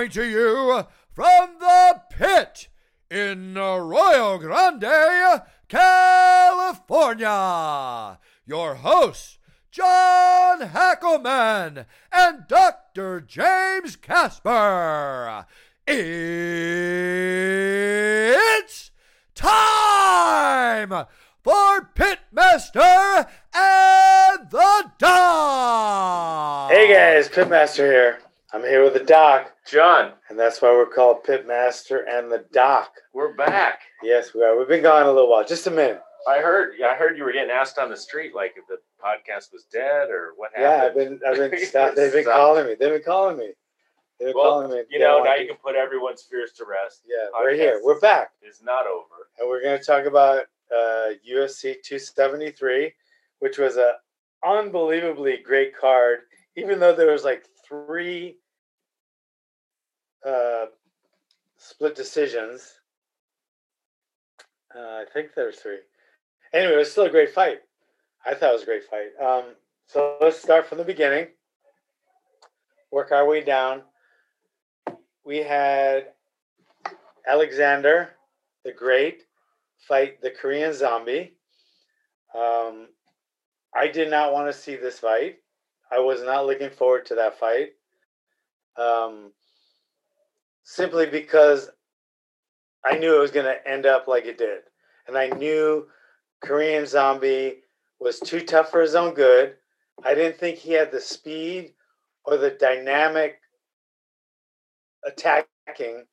coming to you from the pit in Arroyo Grande, California. Your hosts, John Hackleman and Dr. James Casper. It's time for Pitmaster and the Doc. Hey guys, Pitmaster here. I'm here with the Doc, John, and that's why we're called Pitmaster and the Doc. we're back. Yes, we are. We've been gone a little while. Just a minute. I heard. I heard you were getting asked on the street, like if the podcast was dead or what happened. Yeah, I've been, I've been. Stop. They've been calling me. They've been calling me. They've been well, calling me. you know, now you can put everyone's fears to rest. Yeah, we're here. We're back, It's not over. and we're going to talk about uh, UFC 273, which was a unbelievably great card. Even though there was like three uh, split decisions. Uh, I think there's three. Anyway, it was still a great fight. I thought it was a great fight. Um, so let's start from the beginning. Work our way down. We had Alexander the Great fight the Korean Zombie. Um, I did not want to see this fight. I was not looking forward to that fight. Um, simply because I knew it was going to end up like it did. And I knew Korean Zombie was too tough for his own good. I didn't think he had the speed or the dynamic attacking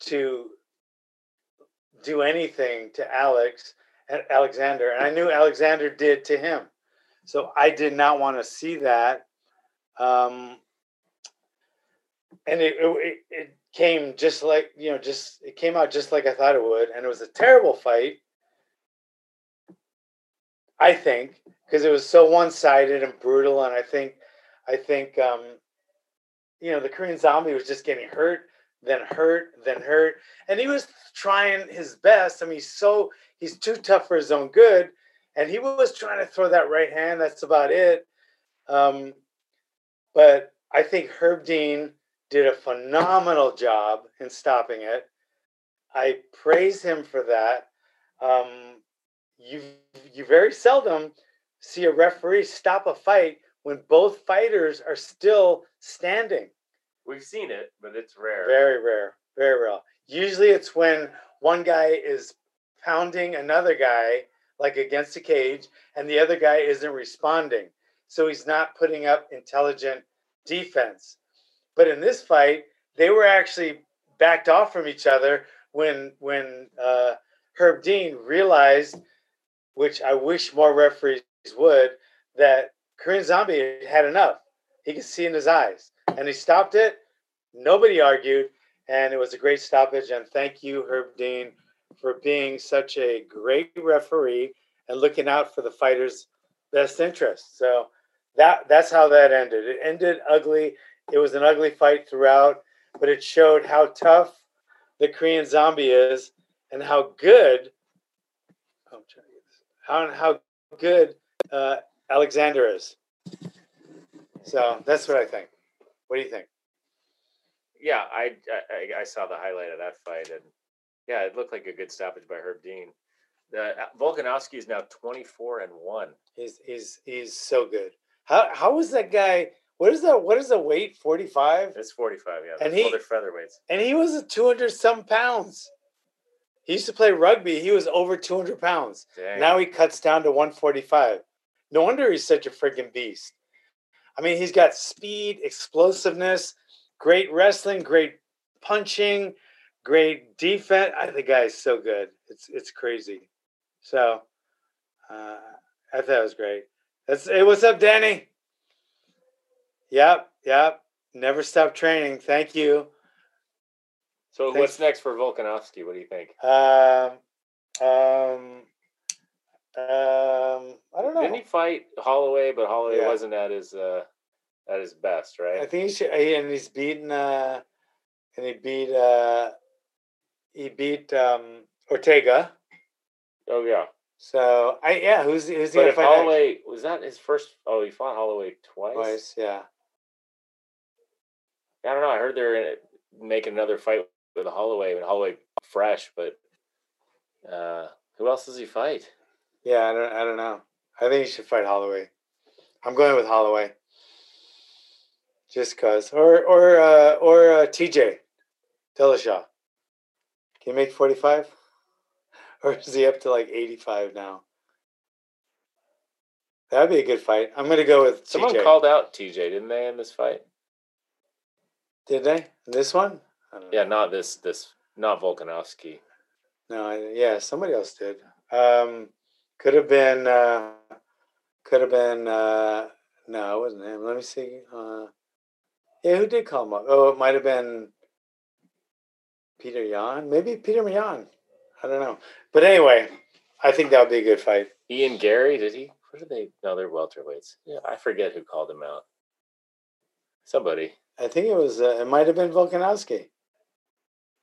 to do anything to Alex and Alexander. And I knew Alexander did to him. So I did not want to see that. Um, and it, it it came just like you know just it came out just like I thought it would, and it was a terrible fight. I think because it was so one sided and brutal, and I think I think um, you know the Korean Zombie was just getting hurt, then hurt, then hurt, and he was trying his best. I mean, he's so he's too tough for his own good, and he was trying to throw that right hand. That's about it. Um, but I think Herb Dean did a phenomenal job in stopping it. I praise him for that. Um, you you very seldom see a referee stop a fight when both fighters are still standing. We've seen it, but it's rare. Very rare, very rare. Usually, it's when one guy is pounding another guy like against a cage, and the other guy isn't responding, so he's not putting up intelligent defense. But in this fight, they were actually backed off from each other when when uh, Herb Dean realized, which I wish more referees would, that Korean Zombie had enough. He could see in his eyes, and he stopped it. Nobody argued, and it was a great stoppage. And thank you, Herb Dean, for being such a great referee and looking out for the fighters' best interest. So that that's how that ended. It ended ugly. It was an ugly fight throughout, but it showed how tough the Korean Zombie is and how good. oh, I'm trying to get this. How how good uh, Alexander is. So that's what I think. What do you think? Yeah, I, I I saw the highlight of that fight, and yeah, it looked like a good stoppage by Herb Dean. The Volkanovski is now twenty four and one. He's he's he's so good. How how was that guy? What is that? What is the weight? Forty five. It's forty five. Yeah, And he- he, featherweights. And he was a two hundred some pounds. He used to play rugby. He was over two hundred pounds. Dang. Now he cuts down to one forty five. No wonder he's such a freaking beast. I mean, he's got speed, explosiveness, great wrestling, great punching, great defense. I, the guy's so good. It's it's crazy. So uh, I thought it was great. That's hey, what's up, Danny? Yep, yep. Never stop training. Thank you. so thanks. what's next for Volkanovski? What do you think? Um, um, um, I don't know. Didn't he fight Holloway? But Holloway Yeah. wasn't at his uh, at his best, right? I think he should, he- and he's beaten, uh, and he beat, uh, he beat um, Ortega. oh yeah. So I yeah, who's who's he But gonna if fight next? Holloway was that his first? Oh, he fought Holloway twice. Twice, yeah. I don't know. I heard they're making another fight with Holloway, and Holloway fresh, but uh, who else does he fight? Yeah, I don't. I don't know. I think he should fight Holloway. I'm going with Holloway. Just cause, or or uh, or uh, TJ Dillashaw. Can he make 45? Or is he up to like 85 now? That'd be a good fight. I'm gonna go with Someone TJ. called out TJ, didn't they, in this fight? Did they? This one? I don't know. Yeah, not this. This not Volkanovski. No, I, yeah, somebody else did. Um, could have been. Uh, could have been. Uh, no, it wasn't him. Let me see. Uh, yeah, who did call him up? Oh, it might have been Peter Yan. Maybe Peter Yan. I don't know. But anyway, I think that would be a good fight. Ian Garry, did he? What are they? No, they're welterweights. Yeah, I forget who called him out. Somebody. I think it was. Uh, it might have been Volkanovski.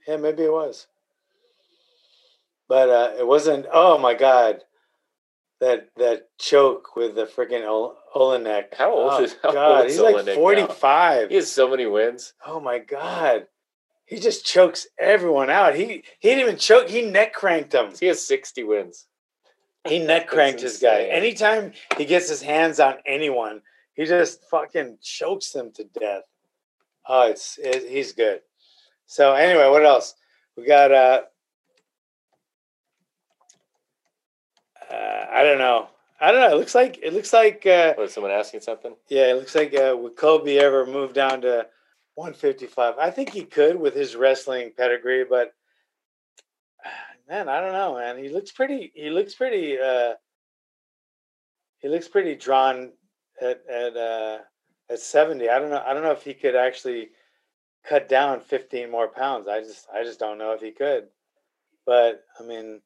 Yeah, maybe it was. But uh, it wasn't. Oh my God, that that choke with the freaking Ol- Oleinik. How old oh, is- how God? old He's like Oleinik forty five. He has so many wins. Oh my God, he just chokes everyone out. He he didn't even choke. He neck cranked him. He has sixty wins. He neck cranked his guy. Anytime he gets his hands on anyone, he just fucking chokes them to death. Oh, it's it, he's good. So anyway, what else? We got uh, uh I don't know. I don't know. It looks like it looks like uh Was someone asking something? yeah, it looks like uh would Colby ever move down to 155? I think he could with his wrestling pedigree, but man, I don't know, man. He looks pretty he looks pretty uh he looks pretty drawn at at uh at 70. I don't know I don't know if he could actually cut down 15 more pounds. I just I just don't know if he could. But I mean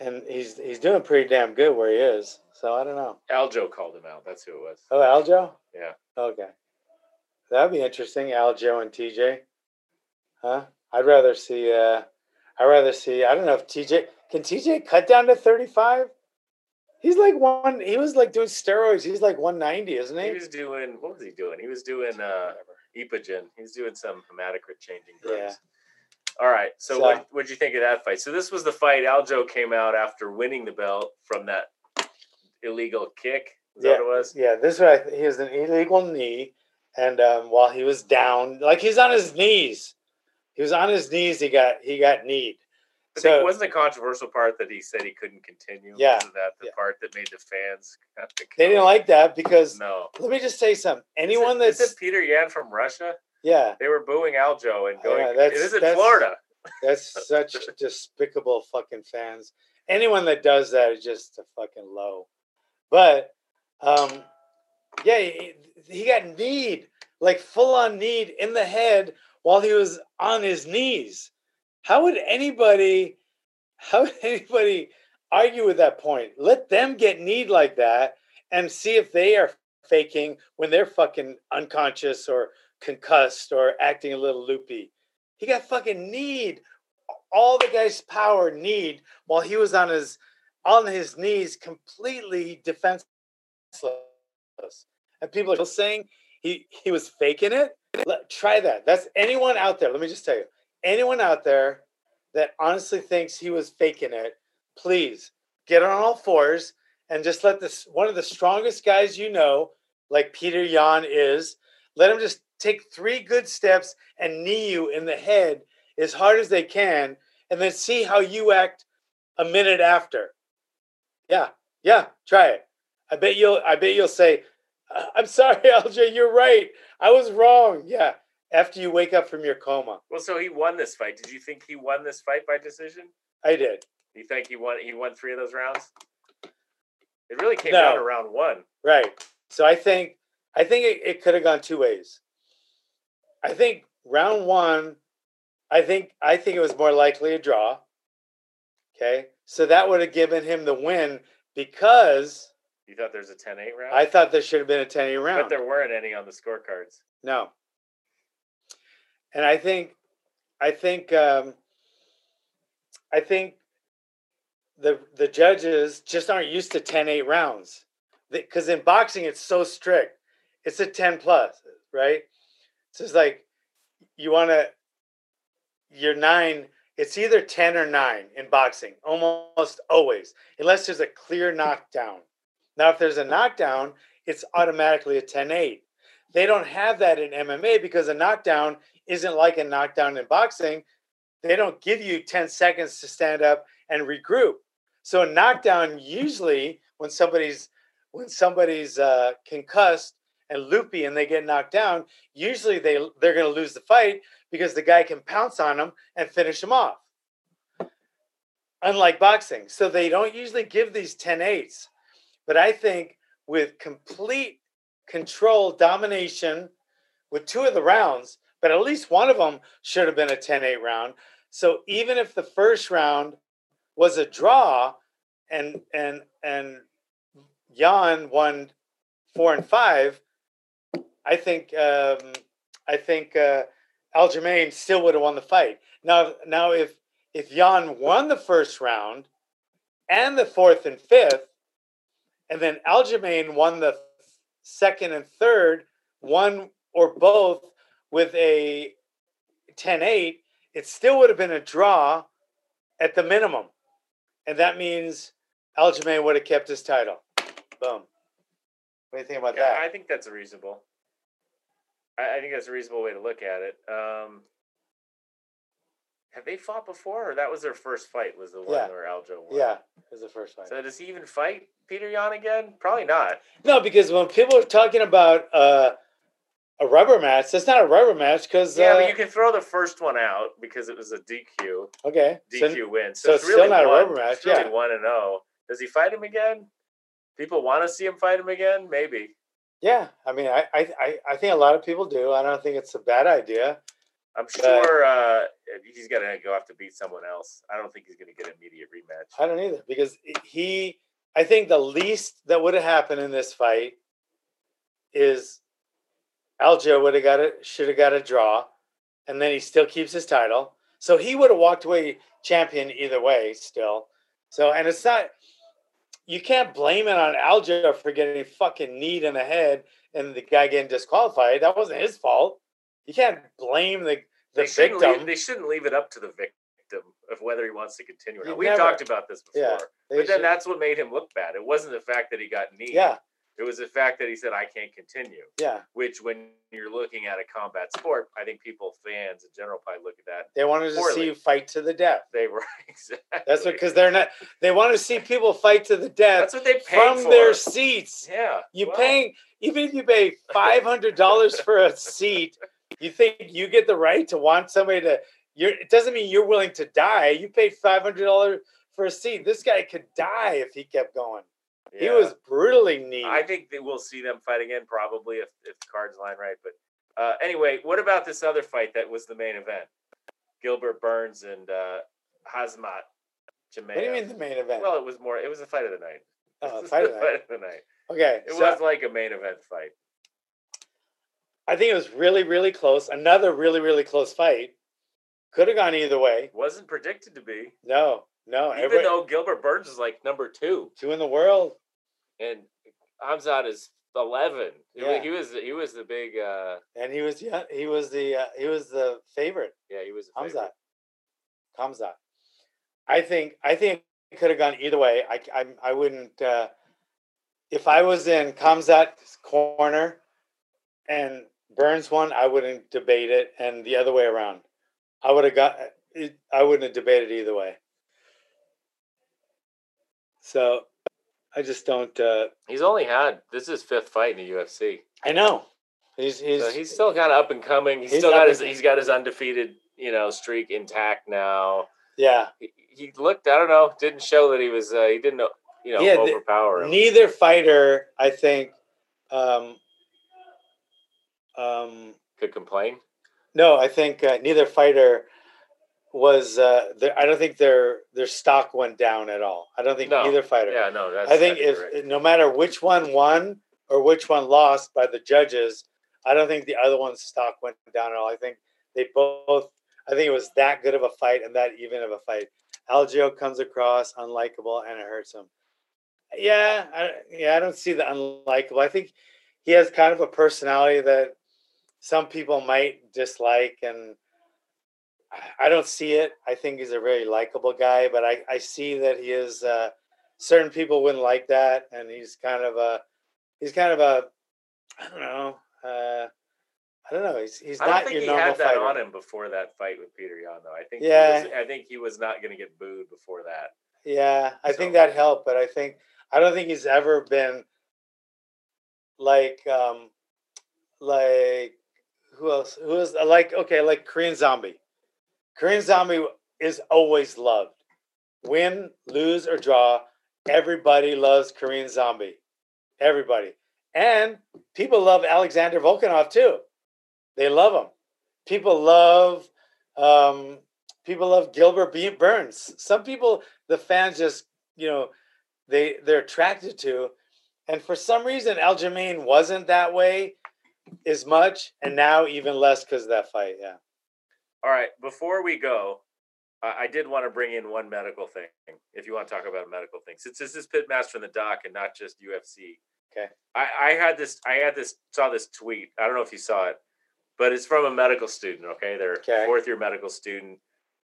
and he's he's doing pretty damn good where he is. So I don't know. Aljo called him out. That's who it was. Oh, Aljo? Yeah. Okay. That'd be interesting, Aljo and TJ. Huh? I'd rather see uh I'd rather see I don't know if TJ can TJ cut down to 35? He's like one he was like doing steroids. He's like 190, isn't he? He was doing what was he doing? He was doing uh Epogen. He was doing some hematocrit changing drugs. Yeah. All right. So, So- what what'd you think of that fight? So this was the fight. Aljo came out after winning the belt from that illegal kick. Is that yeah, what it was? yeah, this was he has an illegal knee, and um, while he was down, like he's on his knees, he was on his knees. He got he got kneed. I So- think wasn't the controversial part that he said he couldn't continue? Yeah, Wasn't that the yeah. part that made the fans? have to They didn't like that because No. let me just say something. Anyone that's is it Peter Yan from Russia? yeah, They were booing Aljo and Yeah, going. that's- it is in that's- Florida. that's such despicable fucking fans. Anyone that does that is just a fucking low. But um, yeah, he, he got kneed like full on kneed in the head while he was on his knees. How would anybody? How would anybody argue with that point? Let them get kneed like that and see if they are faking when they're fucking unconscious or concussed or acting a little loopy. He got fucking kneed. All the guy's power kneed while he was on his on his knees, completely defenseless. And people are saying he he was faking it. Let, try that. That's anyone out there. Let me just tell you, anyone out there that honestly thinks he was faking it, please get on all fours and just let this one of the strongest guys you know, like Peter Yan is, let him just take three good steps and knee you in the head as hard as they can, and then see how you act a minute after. Yeah, yeah, try it. I bet you'll. I bet you'll say, "Uh, "I'm sorry, LJ. You're right. I was wrong." Yeah. After you wake up from your coma, Well, so he won this fight. Did you think he won this fight by decision? I did. You think he won? He won three of those rounds. It really came No. down to round one. Right. So I think I think it, it could have gone two ways. I think round one, I think I think it was more likely a draw. Okay. So that would have given him the win because You thought there was a 10-8 round? I thought there should have been a 10 but round. But there weren't any on the scorecards. No. And I think I think um I think the the judges just aren't used to 10-8 rounds. Because in boxing it's so strict. It's a 10 plus, right? So it's like you want to, your nine, it's either 10 or nine in boxing, almost always, unless there's a clear knockdown. Now, if there's a knockdown, it's automatically a 10 8. They don't have that in MMA because a knockdown isn't like a knockdown in boxing. They don't give you 10 seconds to stand up and regroup. So a knockdown usually when somebody's when somebody's uh, concussed and loopy and they get knocked down, usually they they're going to lose the fight because the guy can pounce on them and finish them off. Unlike boxing, so they don't usually give these 10 8s. But I think with complete control, domination, with two of the rounds, but at least one of them should have been a 10 8 round. So even if the first round was a draw and and and Yan won four and five, I think um, I think uh, Aljamain still would have won the fight. Now now if if Yan won the first round and the fourth and fifth, and then Aljamain won the second and third, one or both with a 10-8, it still would have been a draw at the minimum. And that means Aljamain would have kept his title. Boom. What do you think about Yeah, that? I think that's reasonable. I, I think that's a reasonable way to look at it. Um, have they fought before, or that was their first fight? Was the one Yeah. where Aljo won? yeah, it was the first fight. So does he even fight Peter Yan again? Probably not. No, because when people are talking about uh, a rubber match, that's not a rubber match because Yeah, uh, but you can throw the first one out because it was a DQ, okay, so- DQ win. so So, it's really still not a rubber match, It's really yeah. one and zero. Does he fight him again? People want to see him fight him again. Maybe. yeah. I mean, I, I I think a lot of people do. I don't think it's a bad idea. I'm sure uh, he's gonna go have to beat someone else. I don't think he's gonna get an immediate rematch. I don't either because he. I think the least that would have happened in this fight is Aljo would have got it, should have got a draw, and then he still keeps his title. So he would have walked away champion either way, still. So and it's not you can't blame it on Aljo for getting fucking kneed in the head and the guy getting disqualified. That wasn't his fault. You can't blame the the they shouldn't victim. Leave, they shouldn't leave it up to the victim of whether he wants to continue or not. We never- talked about this before. Yeah, but then should- that's what made him look bad. It wasn't the fact that he got knee. yeah, It was the fact that he said, I can't continue. yeah. Which, when you're looking at a combat sport, I think people, fans in general, probably look at that. They wanted to see you fight to the death. They were exactly. That's because they're not. They want to see people fight to the death That's what they pay from for. their seats. yeah. You well, paying even if you pay five hundred dollars for a seat, you think you get the right to want somebody to. You're, it doesn't mean you're willing to die. You paid five hundred dollars for a seat. This guy could die if he kept going. He was brutally neat. I think that we'll see them fight again, probably if, if the cards line right. But uh, anyway, what about this other fight that was the main event? Gilbert Burns and uh, Hamzat Chimaev. what do you mean the main event? Well, it was more. It was the fight of the night. Oh, fight of the night. of the night. okay, It so was like a main event fight. I think it was really, really close. Another really, really close fight. Could have gone either way. Wasn't predicted to be, No, no. even though Gilbert Burns is like number two two in the world. And Hamzat is eleven. He Yeah. He was he was the big. uh and he was yeah, he was the uh, he was the favorite. Yeah, he was. Hamzat. Hamzat. I think I think it could have gone either way. I I, I wouldn't uh, if I was in Hamzat's corner and Burns won, I wouldn't debate it, and the other way around. I would have got I wouldn't have debated either way. So I just don't uh, He's only had this is his fifth fight in the UFC. I know. He's he's, so he's still kind of up and coming. He's, He's still got his he's got his undefeated you know streak intact now. yeah. He, he looked I don't know didn't show that he was uh, he didn't know you know Yeah, overpower him. neither fighter i think um um Could complain. no i think uh, neither fighter was uh their, i don't think their their stock went down at all. I don't think No. either fighter. Yeah, no, that's i think if correct. no matter which one won or which one lost by the judges i don't think the other one's stock went down at all. I think they both i think it was that good of a fight and that even of a fight. Aljo comes across unlikable and it hurts him. Yeah I, yeah i don't see the unlikable. I think he has kind of a personality that some people might dislike, and I- don't see it. I think he's a very likable guy, but I, I see that he is. Uh, certain people wouldn't like that, and he's kind of a he's kind of a I don't know. Uh, I don't know. He's he's I don't think your he normal had that fighter. on him before that fight with Peter Yan, though. I think Yeah. was, I think he was not going to get booed before that. Yeah, I think that helped, but I think I don't think he's ever been like um like who else who is like okay like Korean Zombie. Korean Zombie is always loved. Win, lose or draw, everybody loves Korean Zombie. Everybody. And people love Alexander Volkanov too. They love him. People love um people love Gilbert Burns. Some people the fans just you know they they're attracted to and for some reason aljamain wasn't that way as much and now even less because of that fight yeah All right, before we go, I I did want to bring in one medical thing. If you want to talk about a medical thing, since this is Pitmaster in the Doc and not just UFC. Okay. I, I had this. I had this. Saw this tweet. I don't know if you saw it, but it's from a medical student. Okay, they're Okay. fourth year medical student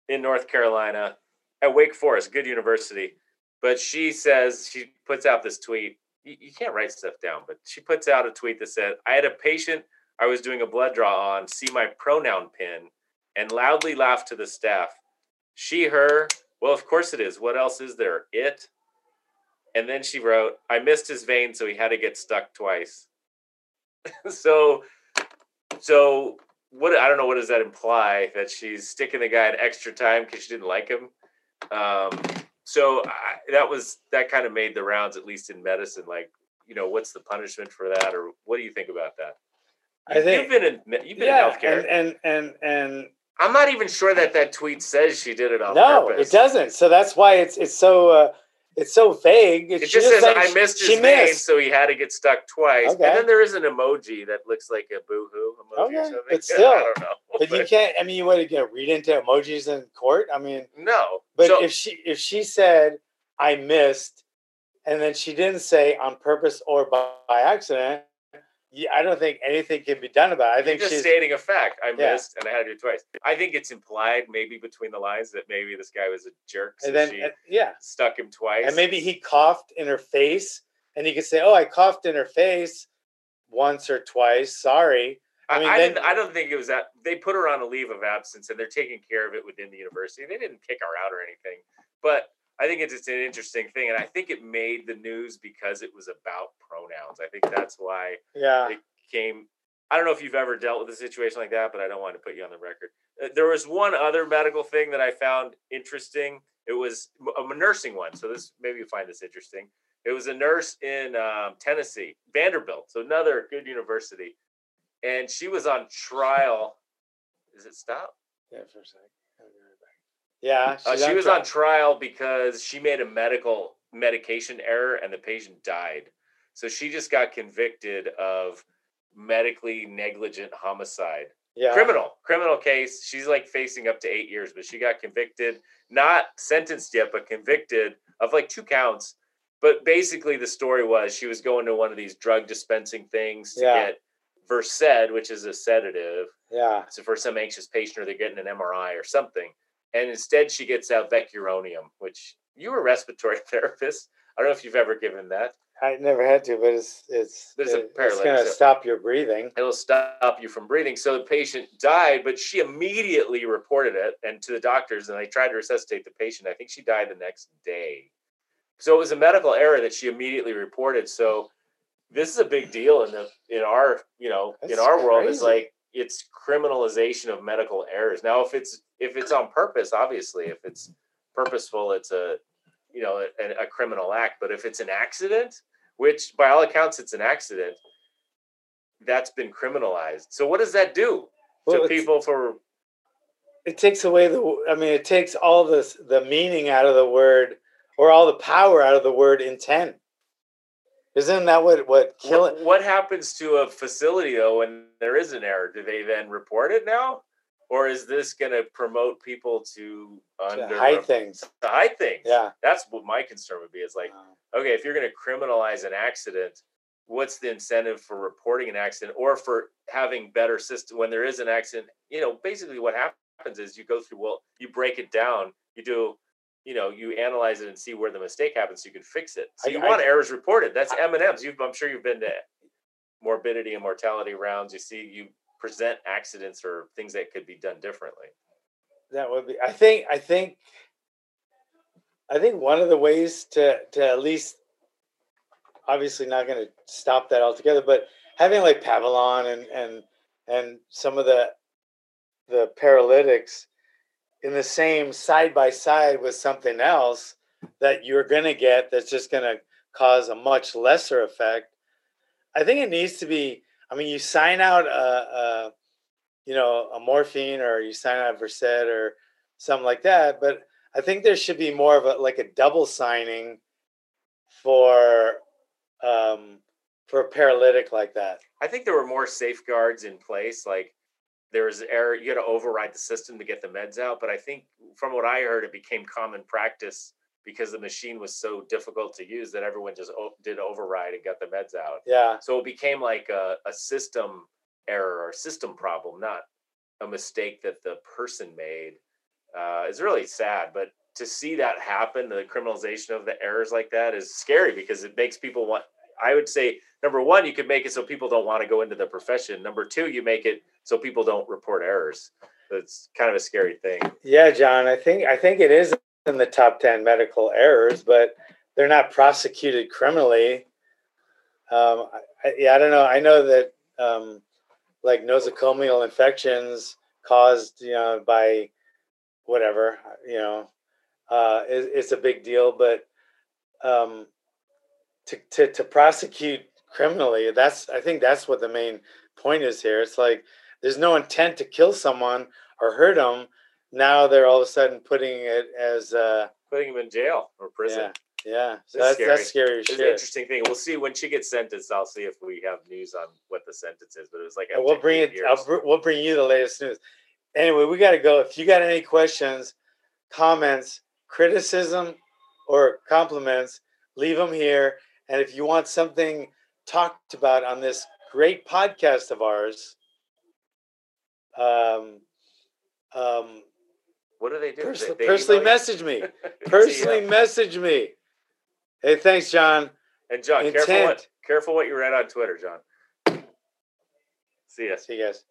in North Carolina at Wake Forest, good university. But she says she puts out this tweet. You, you can't write stuff down, but she puts out a tweet that said, "I had a patient I was doing a blood draw on see my pronoun pin and loudly laughed to the staff. She, her. Well, of course it is. What else is there? It." And then she wrote, "I missed his vein, so he had to get stuck twice." so, so what? I don't know. What does that imply? That she's sticking the guy at extra time because she didn't like him. Um, so I, that was that kind of made the rounds, at least in medicine. Like, you know, what's the punishment for that, or what do you think about that? I think- you've been in you've been yeah in healthcare. and and and and I'm not even sure that that tweet says she did it on no purpose. it doesn't so that's why it's it's so uh it's so vague It just just says I missed his she missed. so he had to get stuck twice. Okay. And then there is an emoji that looks like a boo-hoo emoji or Okay, something. but still, I don't know. but you can't i mean you want to get read into emojis in court i mean no. But So- if she if she said I missed, and then she didn't say on purpose or by, by accident, yeah, I don't think anything can be done about it. I You're think just she's stating a fact. I Yeah. missed and I had to do it twice. I think it's implied, maybe between the lines, that maybe this guy was a jerk, so and then she and- yeah, stuck him twice. and maybe he coughed in her face, and he could say, "Oh, I coughed in her face once or twice. Sorry." I, mean, I then- didn't. I don't think it was that. They put her on a leave of absence, and they're taking care of it within the university. They didn't kick her out or anything, but I think it's just an interesting thing, and I think it made the news because it was about pronouns. I think that's why Yeah, it came. I don't know if you've ever dealt with a situation like that, but I don't want to put you on the record. Uh, There was one other medical thing that I found interesting. It was a nursing one, so this maybe you find this interesting. It was a nurse in um, Tennessee, Vanderbilt, so another good university, and she was on trial. Is it stop? yeah, for a second. I'll be right back. Yeah, Uh, she was trial. on trial because she made a medical medication error and the patient died. So she just got convicted of medically negligent homicide. yeah. Criminal, criminal case. She's like facing up to eight years, but she got convicted, not sentenced yet, but convicted of like two counts. But basically, the story was she was going to one of these drug dispensing things to Yeah. get Versed, which is a sedative, Yeah, so for some anxious patient or they're getting an MRI or something. And instead she gets out vecuronium, which you were a respiratory therapist. I don't know if you've ever given that. I never had to, but it's it's There's a it- it's gonna so- stop your breathing. It'll stop you from breathing. So the patient died, but she immediately reported it and to the doctors and they tried to resuscitate the patient. I think she died the next day. So it was a medical error that she immediately reported. So this is a big deal in the in our, you know, in That's our world is crazy. like it's criminalization of medical errors. Now if it's if it's on purpose, obviously, if it's purposeful, it's a you know, a, a criminal act. But if it's an accident, which by all accounts it's an accident, that's been criminalized. So what does that do Well, to people for it takes away the i mean it takes all this the meaning out of the word or all the power out of the word intent isn't that what what killing what, what happens to a facility though when there is an error? Do they then report it now? Or is this going to promote people to under to hide things to hide things? yeah That's what my concern would be. Is like, Um, okay, if you're going to criminalize an accident, what's the incentive for reporting an accident or for having better system when there is an accident? You know, basically what happens is you go through well, you break it down, you do you know you analyze it and see where the mistake happens so you can fix it so you I- want I- errors reported that's m&ms you've, i'm sure you've been to morbidity and mortality rounds you see you present accidents or things that could be done differently That would be. I think. I think. I think one of the ways to to at least, obviously not going to stop that altogether, but having like Pavulon and and and some of the the paralytics in the same side by side with something else that you're going to get that's just going to cause a much lesser effect. I think it needs to be. I mean, you sign out a, a you know, a morphine or you sign out Versed or something like that. But I think there should be more of a like a double signing for um for a paralytic like that. i think there were more safeguards in place like there was error you had to override the system to get the meds out but i think from what i heard it became common practice because the machine was so difficult to use that everyone just did override and got the meds out Yeah. So it became like a, a system error or system problem, not a mistake that the person made. Uh, it's really sad, but to see that happen, the criminalization of the errors like that is scary because it makes people want. I would say number one, you could make it so people don't want to go into the profession. Number two, you make it so people don't report errors. It's kind of a scary thing. Yeah, John, I think I think it is in the top 10 medical errors, but they're not prosecuted criminally. Um, I, I- yeah, I don't know. I know that um, like nosocomial infections caused, you know, by whatever, you know, uh, is, it's a big deal. But um, to, to to prosecute criminally, that's I think that's what the main point is here. It's like there's no intent to kill someone or hurt them. Now they're all of a sudden putting it as uh, Putting them in jail or prison. yeah, yeah. So That's that's that's scary as It's an interesting thing. We'll see when she gets sentenced. I'll see if we have news on what the sentence is. But it was like we'll bring it. We'll bring you the latest news. Anyway, we got to go. If you got any questions, comments, criticism, or compliments, leave them here. And if you want something talked about on this great podcast of ours, um, um, What do they do? Personally, They- they personally message me. Personally message me. Hey, thanks, John. And John, careful what careful what you read on Twitter, John. See ya. See you guys.